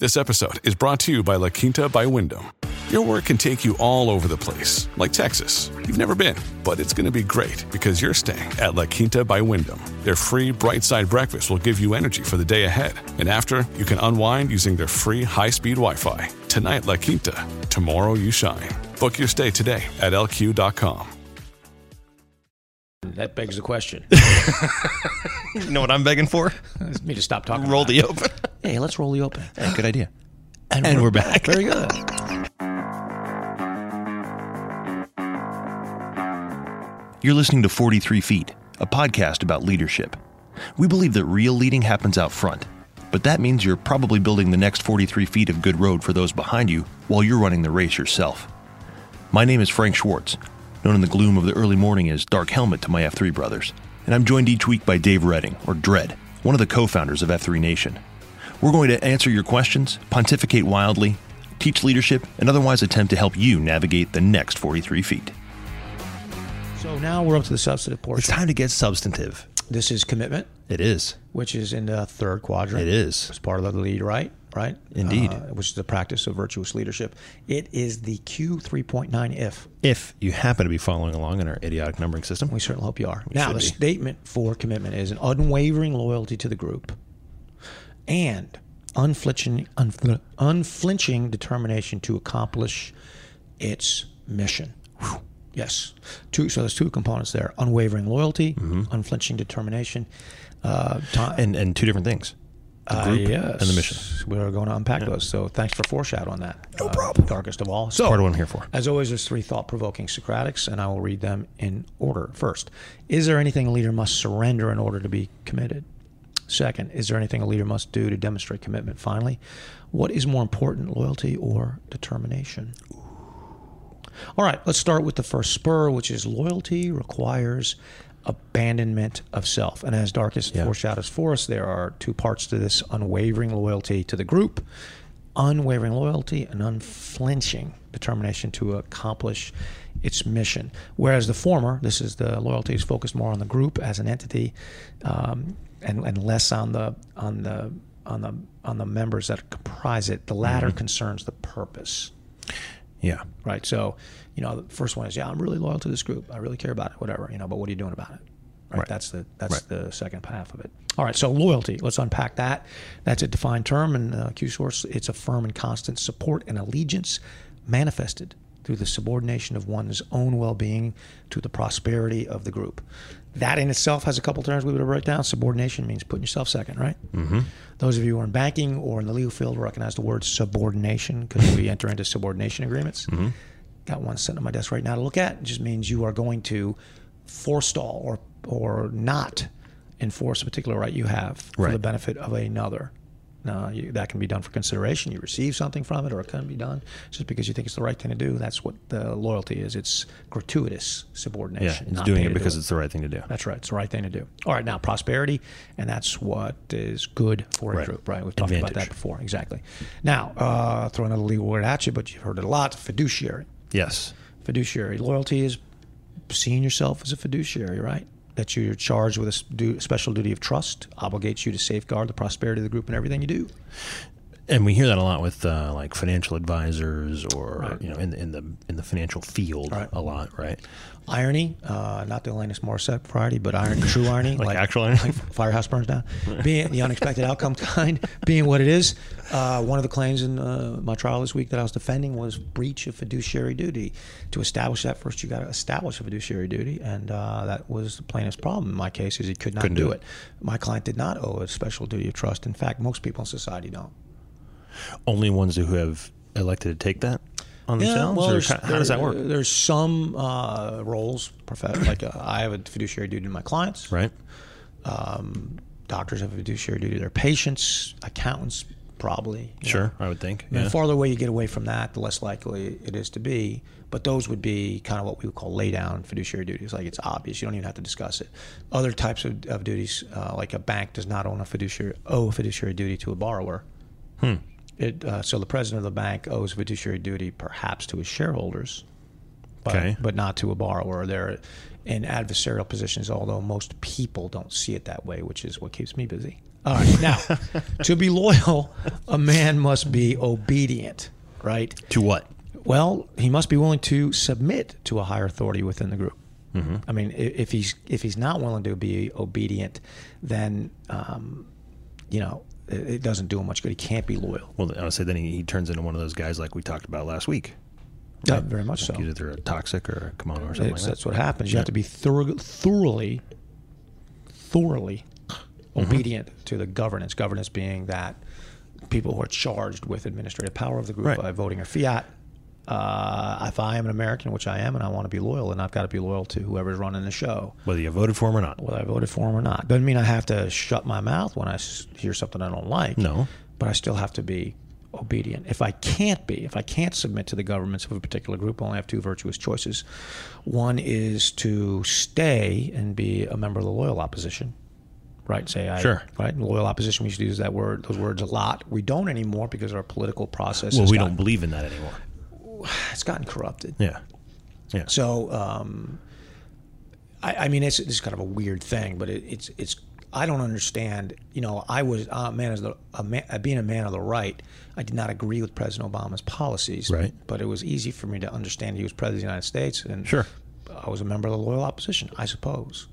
This episode is brought to you by La Quinta by Wyndham. Your work can take you all over the place, like Texas. You've never been, but it's going to be great because you're staying at La Quinta by Wyndham. Their free bright side breakfast will give you energy for the day ahead. And after, you can unwind using their free high speed Wi Fi. Tonight, La Quinta. Tomorrow, you shine. Book your stay today at lq.com. That begs the question. You know what I'm begging for? It's me to stop talking. Roll about the it. open. Hey, let's roll the open. Hey, good idea. And, And we're back. Very good. You're listening to 43 Feet, a podcast about leadership. We believe that real leading happens out front, but that means you're probably building the next 43 feet of good road for those behind you while you're running the race yourself. My name is Frank Schwartz, known in the gloom of the early morning as Dark Helmet to my F3 brothers, and I'm joined each week by Dave Redding, or Dread, one of the co founders of F3 Nation. We're going to answer your questions, pontificate wildly, teach leadership, and otherwise attempt to help you navigate the next 43 feet. So now we're up to the substantive portion. It's time to get substantive. This is commitment, It is. which is in the third quadrant. It is. It's part of the lead, right? Right? Indeed. Uh, which is the practice of virtuous leadership. It is the Q 3.9 if. If you happen to be following along in our idiotic numbering system, We certainly hope you are. now, the be. statement for commitment is an unwavering loyalty to the group and unflinching, unfl- unflinching determination to accomplish its mission. Yes. Two, so there's two components there unwavering loyalty, unflinching determination. Uh, and, and two different things the uh, group yes. and the mission. We're going to unpack those. So thanks for foreshadowing that. No problem. Darkest of all. So, part of what I'm here for. As always, there's three thought provoking Socratics, and I will read them in order. First, is there anything a leader must surrender in order to be committed? Second, is there anything a leader must do to demonstrate commitment? Finally, what is more important, loyalty or determination? All right, let's start with the first spur, which is loyalty requires abandonment of self. And as Darkest Yeah. foreshadows for us, there are two parts to this unwavering loyalty to the group, unwavering loyalty, and unflinching determination to accomplish its mission. Whereas the former, this is the loyalty is focused more on the group as an entity, um, and, and less on the on the on the on the members that comprise it. The latter concerns the purpose Yeah. right? So, you know, the first one is, yeah, I'm really loyal to this group. I really care about it, whatever, you know, but what are you doing about it? Right. Right. That's the that's Right. the second half of it. All right. So loyalty. Let's unpack that. That's a defined term in uh, Q source. It's a firm and constant support and allegiance manifested through the subordination of one's own well-being to the prosperity of the group. That in itself has a couple terms we would write down. Subordination means putting yourself second, right? Mm-hmm. Those of you who are in banking or in the legal field recognize the word subordination because we enter into subordination agreements. Got one sitting on my desk right now to look at. It just means you are going to forestall or or not enforce a particular right you have for the benefit of another. Now, you, that can be done for consideration. You receive something from it, or it can be done just because you think it's the right thing to do. That's what the loyalty is. It's gratuitous subordination. Yeah. It's doing it to do because it's the right thing to do. that's right. It's the right thing to do. All right, now prosperity, and that's what is good for a Right. group, right? We've talked about that before. Exactly. Now, uh, throw another legal word at you, but you've heard it a lot fiduciary. Yes. Fiduciary. Loyalty is seeing yourself as a fiduciary, right? That you're charged with a special duty of trust, obligates you to safeguard the prosperity of the group and everything you do. And we hear that a lot with uh, like financial advisors, or Right. you know, in the in the in the financial field, Right. a lot, right? irony, uh, not the Alanis Morissette variety, but iron, true irony, Like actual irony? like Firehouse Burns Down, being the unexpected outcome kind, being what it is. Uh, one of the claims in uh, my trial this week that I was defending was breach of fiduciary duty. To establish that, first you got to establish a fiduciary duty, and uh, that was the plaintiff's problem in my case is he could not Couldn't do do it. My client did not owe a special duty of trust. In fact, most people in society don't. Only ones who have elected to take that on themselves, or there's- ki- how does that work? There's some uh, roles, like uh, I have a fiduciary duty to my clients. Right? Um, doctors have a fiduciary duty to their patients. Accountants probably. Sure, know. I would think. Yeah. The farther away you get away from that, the less likely it is to be. But those would be kind of what we would call lay down fiduciary duties. Like it's obvious, you don't even have to discuss it. Other types of, of duties, uh, like a bank does not own a fiduciary owe a fiduciary duty to a borrower. Hmm. It, uh, so the president of the bank owes a fiduciary duty perhaps to his shareholders, but, Okay. but not to a borrower. They're in adversarial positions, although most people don't see it that way, which is what keeps me busy. All right, now, to be loyal, a man must be obedient, right? To what? Well, he must be willing to submit to a higher authority within the group. I mean, if he's if he's not willing to be obedient, then um, you know it, doesn't do him much good. He can't be loyal. Well, I would say then he, he turns into one of those guys like we talked about last week. Yeah, very much so. Either they're a toxic or a kimono or something like that's what happens. You have to be thorough, thoroughly, thoroughly mm-hmm. obedient to the governance. Governance being that people who are charged with administrative power of the group Right. by voting or fiat. Uh, if I am an American, which I am, and I want to be loyal, then I've got to be loyal to whoever's running the show, Whether you voted for him or not. whether I voted for him or not. Doesn't mean I have to shut my mouth when I hear something I don't like. No. but I still have to be obedient. If I can't be, if I can't submit to the governments of a particular group, I only have two virtuous choices. One is to stay and be a member of the loyal opposition. Right, say I Sure. right loyal opposition. We used to use that word, those words a lot. We don't anymore because our political process. Well, we gotten, don't believe in that anymore. It's gotten corrupted. Yeah. Yeah. So, um, I, I mean, it's, it's kind of a weird thing, but it, it's it's. I don't understand. You know, I was a man as the a man, uh, being a man of the right. I did not agree with President Obama's policies, Right. But it was easy for me to understand he was president of the United States, and Sure. I was a member of the loyal opposition, I suppose.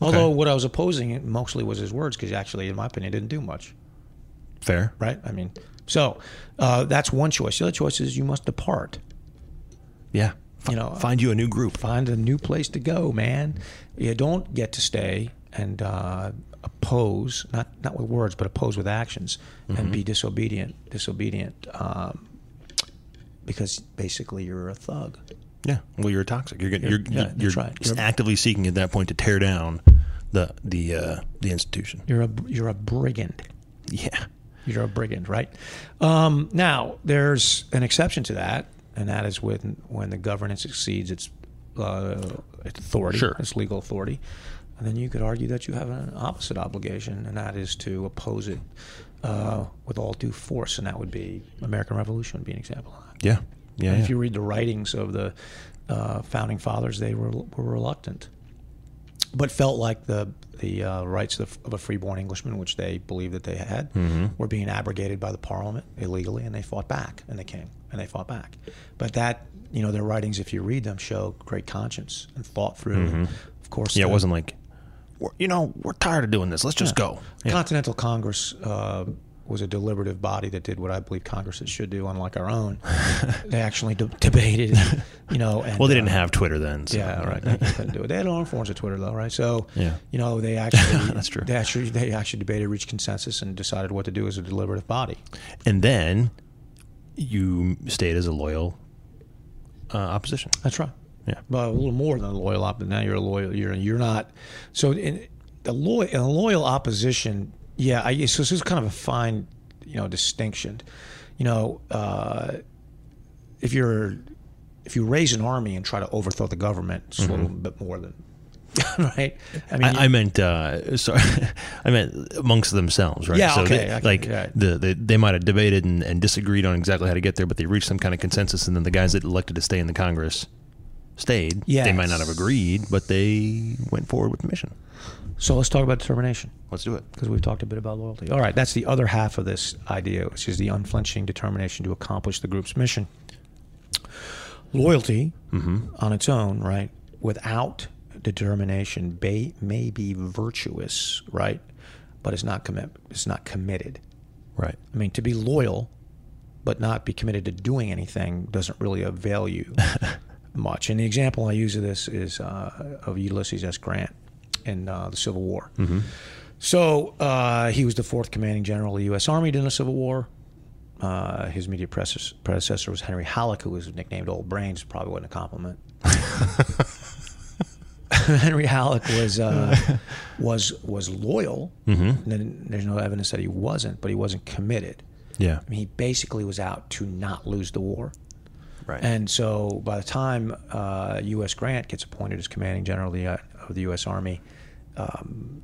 Although what I was opposing mostly was his words, because actually, in my opinion, didn't do much Fair. right? I mean, so uh, that's one choice. The other choice is you must depart. Yeah. F- You know, find you a new group. Find a new place to go, man. You don't get to stay and uh, oppose, not not with words, but oppose with actions, and be disobedient. Disobedient, um, because basically you're a thug. Yeah. Well, you're toxic. You're you're, you're, yeah, you're, right. Actively seeking at that point to tear down the the uh, the institution. You're a you're a brigand. Yeah. You're a brigand, right? Um, now, there's an exception to that, and that is when when the governance exceeds its, uh, its authority, Sure. its legal authority. And then you could argue that you have an opposite obligation, and that is to oppose it uh, with all due force, and that would be American Revolution would be an example of that. Yeah. Yeah. And yeah. if you read the writings of the uh, founding fathers, they were, were reluctant, but felt like the the uh, rights of, of a freeborn Englishman, which they believed that they had, Mm-hmm. were being abrogated by the Parliament illegally, and they fought back, and they came and they fought back. But that you know their writings, if you read them, show great conscience and thought through. And of course, Mm-hmm. yeah. It wasn't like, we're, you know, we're tired of doing this. Let's just go. Yeah. Continental Congress uh, was a deliberative body that did what I believe Congresses should do, unlike our own. they actually de- debated, you know. And, Well, they didn't uh, have Twitter then. So. Yeah, right. They couldn't do it. They had own forms of Twitter, though, right? So, Yeah. you know, they actually That's true. They actually they actually debated, reached consensus, and decided what to do as a deliberative body. And then you stayed as a loyal uh, opposition. That's right. Yeah. But a little more than a loyal op. Now you're a loyal. You're you're not. So in the loyal, in a loyal opposition, yeah. I so this is kind of a fine, you know, distinction. You know, uh, if you're if you raise an army and try to overthrow the government, it's a little bit more than right. I mean, Mm-hmm. I, I meant, uh, sorry, I meant amongst themselves, right? Yeah, So okay, they- like yeah. the, the they might have debated and, and disagreed on exactly how to get there, but they reached some kind of consensus, and then the guys that elected to stay in the Congress stayed. Yes. They might not have agreed, but they went forward with the mission. So let's talk about determination Let's do it. because we've talked a bit about loyalty. All right, that's the other half of this idea, which is the unflinching determination to accomplish the group's mission. Loyalty on its own, right, without determination may, may be virtuous, right, but it's not commit, it's not committed. Right. I mean, to be loyal but not be committed to doing anything doesn't really avail you much. And the example I use of this is uh, of Ulysses S. Grant in uh, the Civil War. So uh, he was the fourth commanding general of the U.S. Army during the Civil War. Uh, his immediate predecessor, was Henry Halleck, who was nicknamed Old Brains. Probably wasn't a compliment. Henry Halleck was uh, was was loyal. Mm-hmm. And there's no evidence that he wasn't, but he wasn't committed. Yeah. I mean, he basically was out to not lose the war. Right. And so by the time uh, U.S. Grant gets appointed as commanding general of the, uh, of the U.S. Army, um,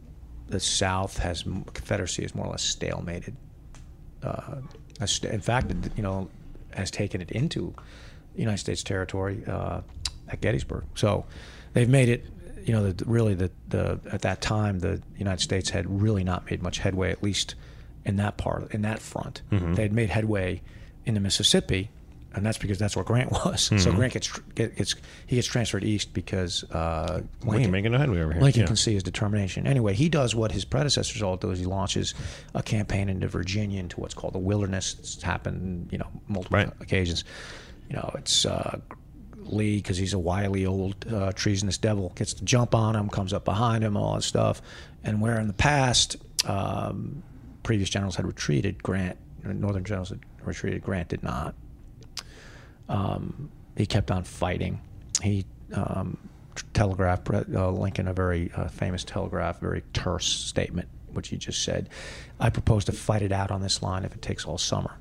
the South has Confederacy is more or less stalemated. Uh, in fact, it, you know, has taken it into United States territory uh, at Gettysburg. So they've made it. You know, the, really, the, the at that time, the United States had really not made much headway, at least in that part, in that front. They had made headway in the Mississippi, and that's because that's where Grant was. So Grant gets gets he gets transferred east because uh, Lincoln- making no headway over here. Lincoln Yeah. can see his determination. Anyway, he does what his predecessors all do: is he launches a campaign into Virginia, into what's called the Wilderness. It's happened, you know, multiple Right. occasions. You know, it's uh, Lee because he's a wily old uh, treasonous devil gets to jump on him, comes up behind him, all that stuff. And where in the past um, previous generals had retreated, Grant, Northern generals had retreated, Grant did not um, he kept on fighting. He um, telegraphed uh, Lincoln a very uh, famous telegraph, very terse statement, which he just said, "I propose to fight it out on this line if it takes all summer."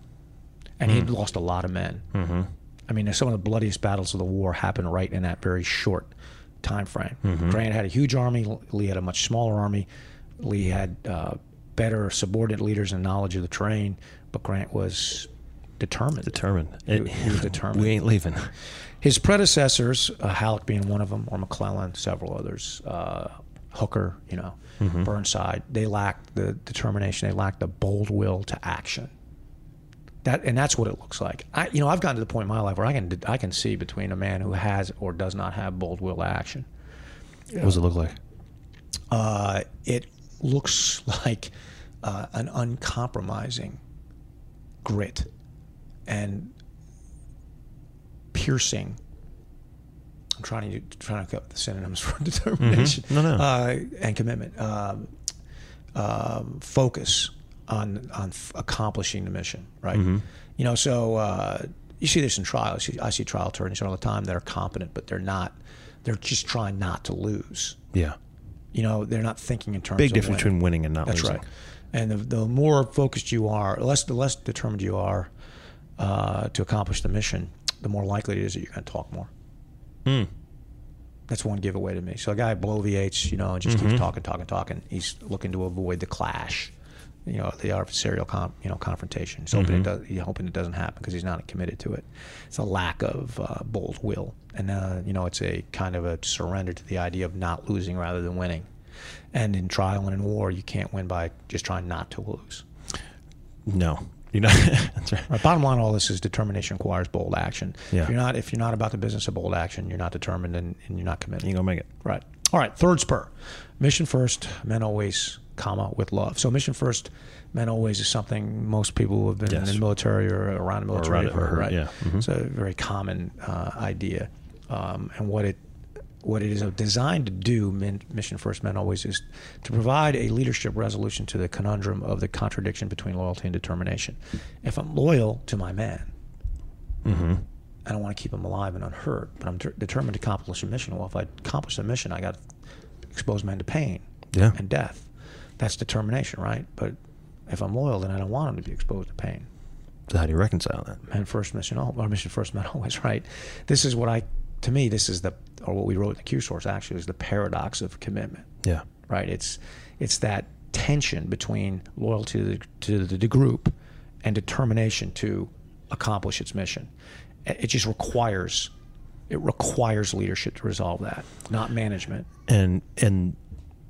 And he'd lost a lot of men. Mm-hmm. I mean, some of the bloodiest battles of the war happened right in that very short time frame. Grant had a huge army. Lee had a much smaller army. Lee had uh, better subordinate leaders and knowledge of the terrain, but Grant was determined. Determined. He- he was determined. We ain't leaving. His predecessors, uh, Halleck being one of them, or McClellan, several others, uh, Hooker, you know, Burnside, they lacked the determination. They lacked the bold will to action. That and that's what it looks like. I, you know, I've gotten to the point in my life where I can I can see between a man who has or does not have bold will to action. What does it look like? Uh, it looks like uh, an uncompromising grit and piercing. I'm trying to trying to with the synonyms for determination Mm-hmm. No, no. Uh, and commitment. Um, um, focus on on f- accomplishing the mission, right? Mm-hmm. You know, so uh, you see this in trials. I see trial attorneys all the time that are competent, but they're not. They're just trying not to lose. Yeah. You know, they're not thinking in terms. Of big difference winning. between winning and not That's losing. right. And the, the more focused you are, the less the less determined you are uh, to accomplish the mission, the more likely it is that you're going to talk more. Hmm. That's one giveaway to me. So a guy bloviates, you know, and just Mm-hmm. keeps talking, talking, talking. He's looking to avoid the clash, you know, the adversarial, com- you know, confrontation. He's hoping it Mm-hmm. does. He's hoping it doesn't happen because he's not committed to it. It's a lack of uh, bold will, and uh, you know, it's a kind of a surrender to the idea of not losing rather than winning. And in trial and in war, you can't win by just trying not to lose. No. You know, that's right. Right, bottom line, all this is determination requires bold action. Yeah. If you're not, if you're not about the business of bold action, you're not determined and, and you're not committed. You ain't gonna make it. Right. All right. Third spur. Mission first, men always, comma, with love. So mission first, men always is something most people who have been Yes. in the military or around the military around have or heard, right? yeah. Mhm. It's a very common uh, idea. Um, and what it what it is designed to do, men, mission first, men always, is to provide a leadership resolution to the conundrum of the contradiction between loyalty and determination. If I'm loyal to my man, mm-hmm. I don't want to keep him alive and unhurt, but I'm de- determined to accomplish a mission. Well, if I accomplish a mission, I got to expose men to pain Yeah. and death. That's determination, right? But if I'm loyal, then I don't want him to be exposed to pain. So how do you reconcile that? Men first, mission or mission first, men always, right? This is what I, to me, this is the, or what we wrote in the Q source actually is the paradox of commitment Yeah. right? It's it's that tension between loyalty to the, to the, the group and determination to accomplish its mission. It just requires It requires leadership to resolve that, not management. and and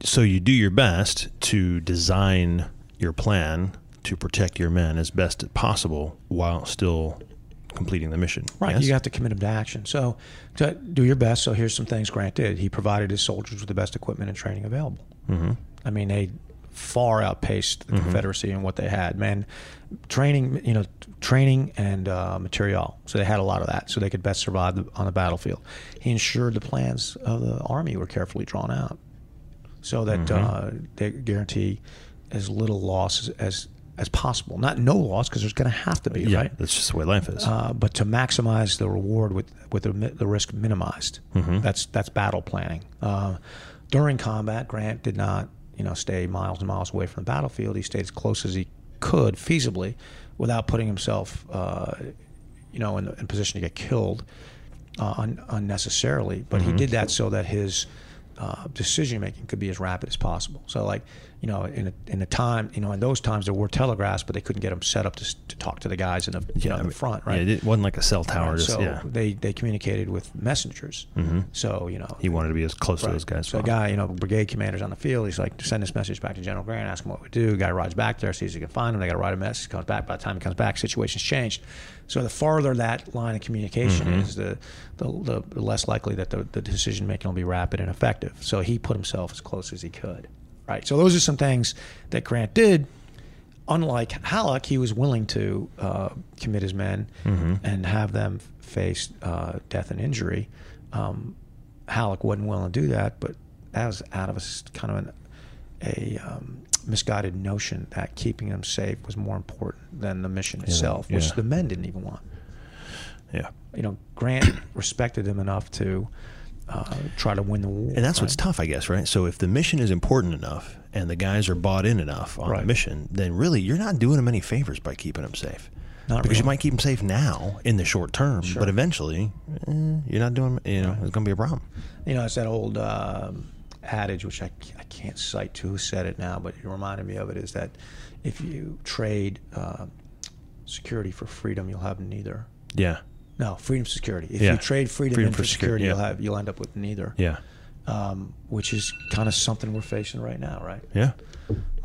so you do your best to design your plan to protect your men as best as possible while still completing the mission. Right. Yes? You have to commit them to action. So to do your best. So here's some things Grant did. He provided his soldiers with the best equipment and training available. Mm-hmm. I mean, they far outpaced the Confederacy in what they had. Man, training, you know, training and uh, material. So they had a lot of that, so they could best survive the, on the battlefield. He ensured the plans of the army were carefully drawn out, so that uh, they guarantee as little loss as as, as possible. Not no loss, because there's going to have to be, yeah, right? that's just the way life is. uh, but to maximize the reward with with the, the risk minimized. That's that's battle planning. Uh, during combat, Grant did not you know stay miles and miles away from the battlefield. He stayed as close as he could feasibly, without putting himself uh, you know in, in position to get killed uh, un- unnecessarily. But he did that so that his uh, decision making could be as rapid as possible. So, like, you know, in a, in a time, you know, in those times there were telegraphs, but they couldn't get them set up to, to talk to the guys in the, you know, I in the front, right? Yeah, it wasn't like a cell tower. Right, Just, so yeah, they they communicated with messengers. Mm-hmm. So you know, he wanted to be as close to those guys. So a guy, you know, brigade commander's on the field. He's like, send this message back to General Grant, ask him what we do. Guy rides back there, sees if he can find him. They got to write a message. Comes back. By the time he comes back, situation's changed. So the farther that line of communication Mm-hmm. is, the, the the less likely that the, the decision making will be rapid and effective. So he put himself as close as he could. Right. So those are some things that Grant did. Unlike Halleck, he was willing to uh, commit his men Mm-hmm. and have them face uh, death and injury. Um, Halleck wasn't willing to do that, but that was out of a kind of an, a um, misguided notion that keeping them safe was more important than the mission itself, which yeah. the men didn't even want. yeah. You know, Grant respected them enough to uh, try to win the war. And that's what's tough, I guess, right? So if the mission is important enough and the guys are bought in enough on Right. the mission, then really you're not doing them any favors by keeping them safe. Not because you might keep them safe now in the short term, Sure. but eventually eh, you're not doing. You know, it's going to be a problem. You know, it's that old um, adage, which I, I can't cite to who said it now, but it reminded me of it, is that if you trade uh, security for freedom, you'll have neither. Yeah, No, freedom for security. If Yeah. you trade freedom, Freedom for security, security, you'll have you'll end up with neither. yeah, Um, which is kind of something we're facing right now, right? yeah.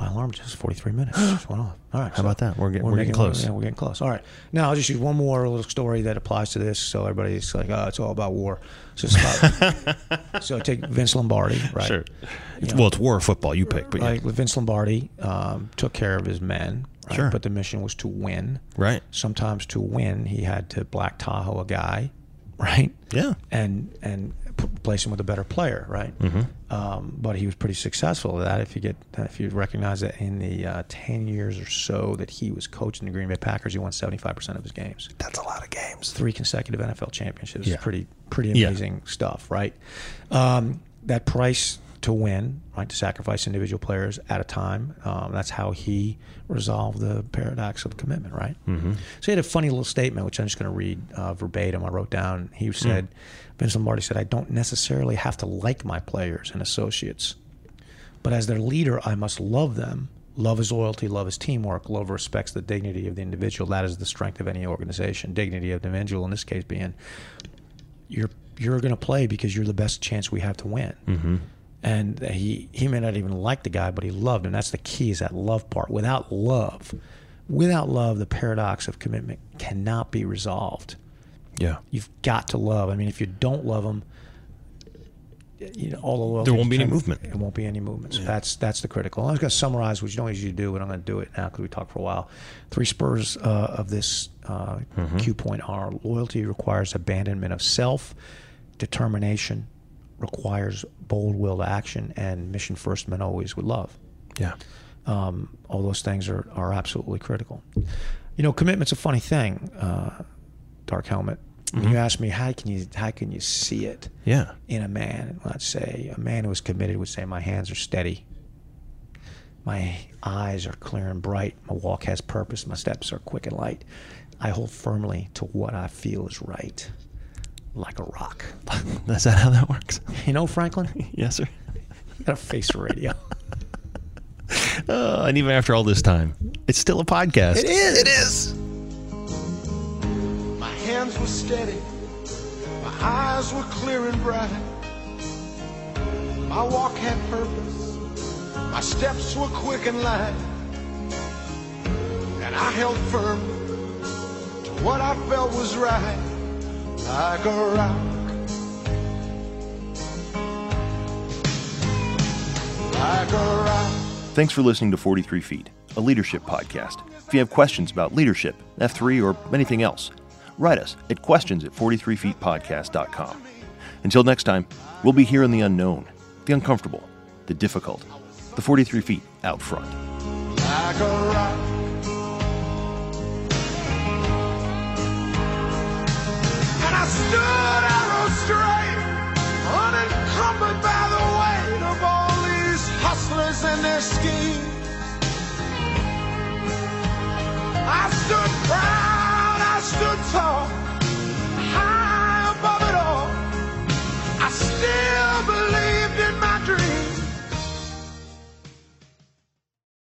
My alarm just 43 minutes just went off. All right, How about that? We're getting- we're getting close. Yeah, we're getting close. All right, now I'll just use one more little story that applies to this, so everybody's like, "Oh, it's all about war." So about. so take Vince Lombardi, right? Sure. Well, it's war or football. You pick, but yeah. Like Vince Lombardi um, took care of his men, right? Sure. but the mission was to win. right. Sometimes to win, he had to black Tahoe a guy, right? Yeah. and and replace him with a better player, right? Mm-hmm. Um, but he was pretty successful at that. If you get, if you recognize that in the uh, ten years or so that he was coaching the Green Bay Packers, he won seventy five percent of his games. That's a lot of games. Three consecutive NFL championships. Yeah. is Pretty pretty Yeah. amazing stuff, right? Um, that price to win, right? To sacrifice individual players at a time. Um, that's how he resolved the paradox of commitment, right? Mm-hmm. So he had a funny little statement, which I'm just going to read uh, verbatim. I wrote down. He said, Vince Lombardi said, "I don't necessarily have to like my players and associates, but as their leader, I must love them." Love is loyalty, love is teamwork, love respects the dignity of the individual. That is the strength of any organization. Dignity of the individual, in this case, being you're you're going to play because you're the best chance we have to win. Mm-hmm. And he he may not even like the guy, but he loved him. That's the key is that love part. Without love, without love, the paradox of commitment cannot be resolved. Yeah. You've got to love. I mean, if you don't love them, you know, all the loyalty There won't be any movement. It won't be any movement. So that's that's the critical. I'm just going to summarize, which you don't usually do, but I'm going to do it now because we talked for a while. Three spurs uh, of this uh, Mm-hmm. cue point are: loyalty requires abandonment of self, determination requires bold will to action, and mission first men always with love. Yeah. Um, all those things are, are absolutely critical. You know, commitment's a funny thing, uh, Dark Helmet. When you ask me how can you how can you see it Yeah. in a man? Let's say a man who is committed would say, "My hands are steady, my eyes are clear and bright, my walk has purpose, my steps are quick and light. I hold firmly to what I feel is right, like a rock." Is that how that works? You know, Franklin, yes, sir. you got a face for radio. Uh, and even after all this time, it's still a podcast. It is. It is. My hands were steady, my My eyes were clear and bright. My walk had purpose. My steps were quick and light. And I held firm to what I felt was right, like a rock. Like a rock. Thanks for listening to 43 Feet, a leadership podcast. If you have questions about leadership, F3, or anything else, write us at questions at 43feetpodcast.com. Until next time, we'll be here in the unknown, the uncomfortable, the difficult, the 43 feet out front. like I stood arrow straight, unencumbered by the weight of all these hustlers and their schemes. I stood proud, I stood tall, high above it all. I still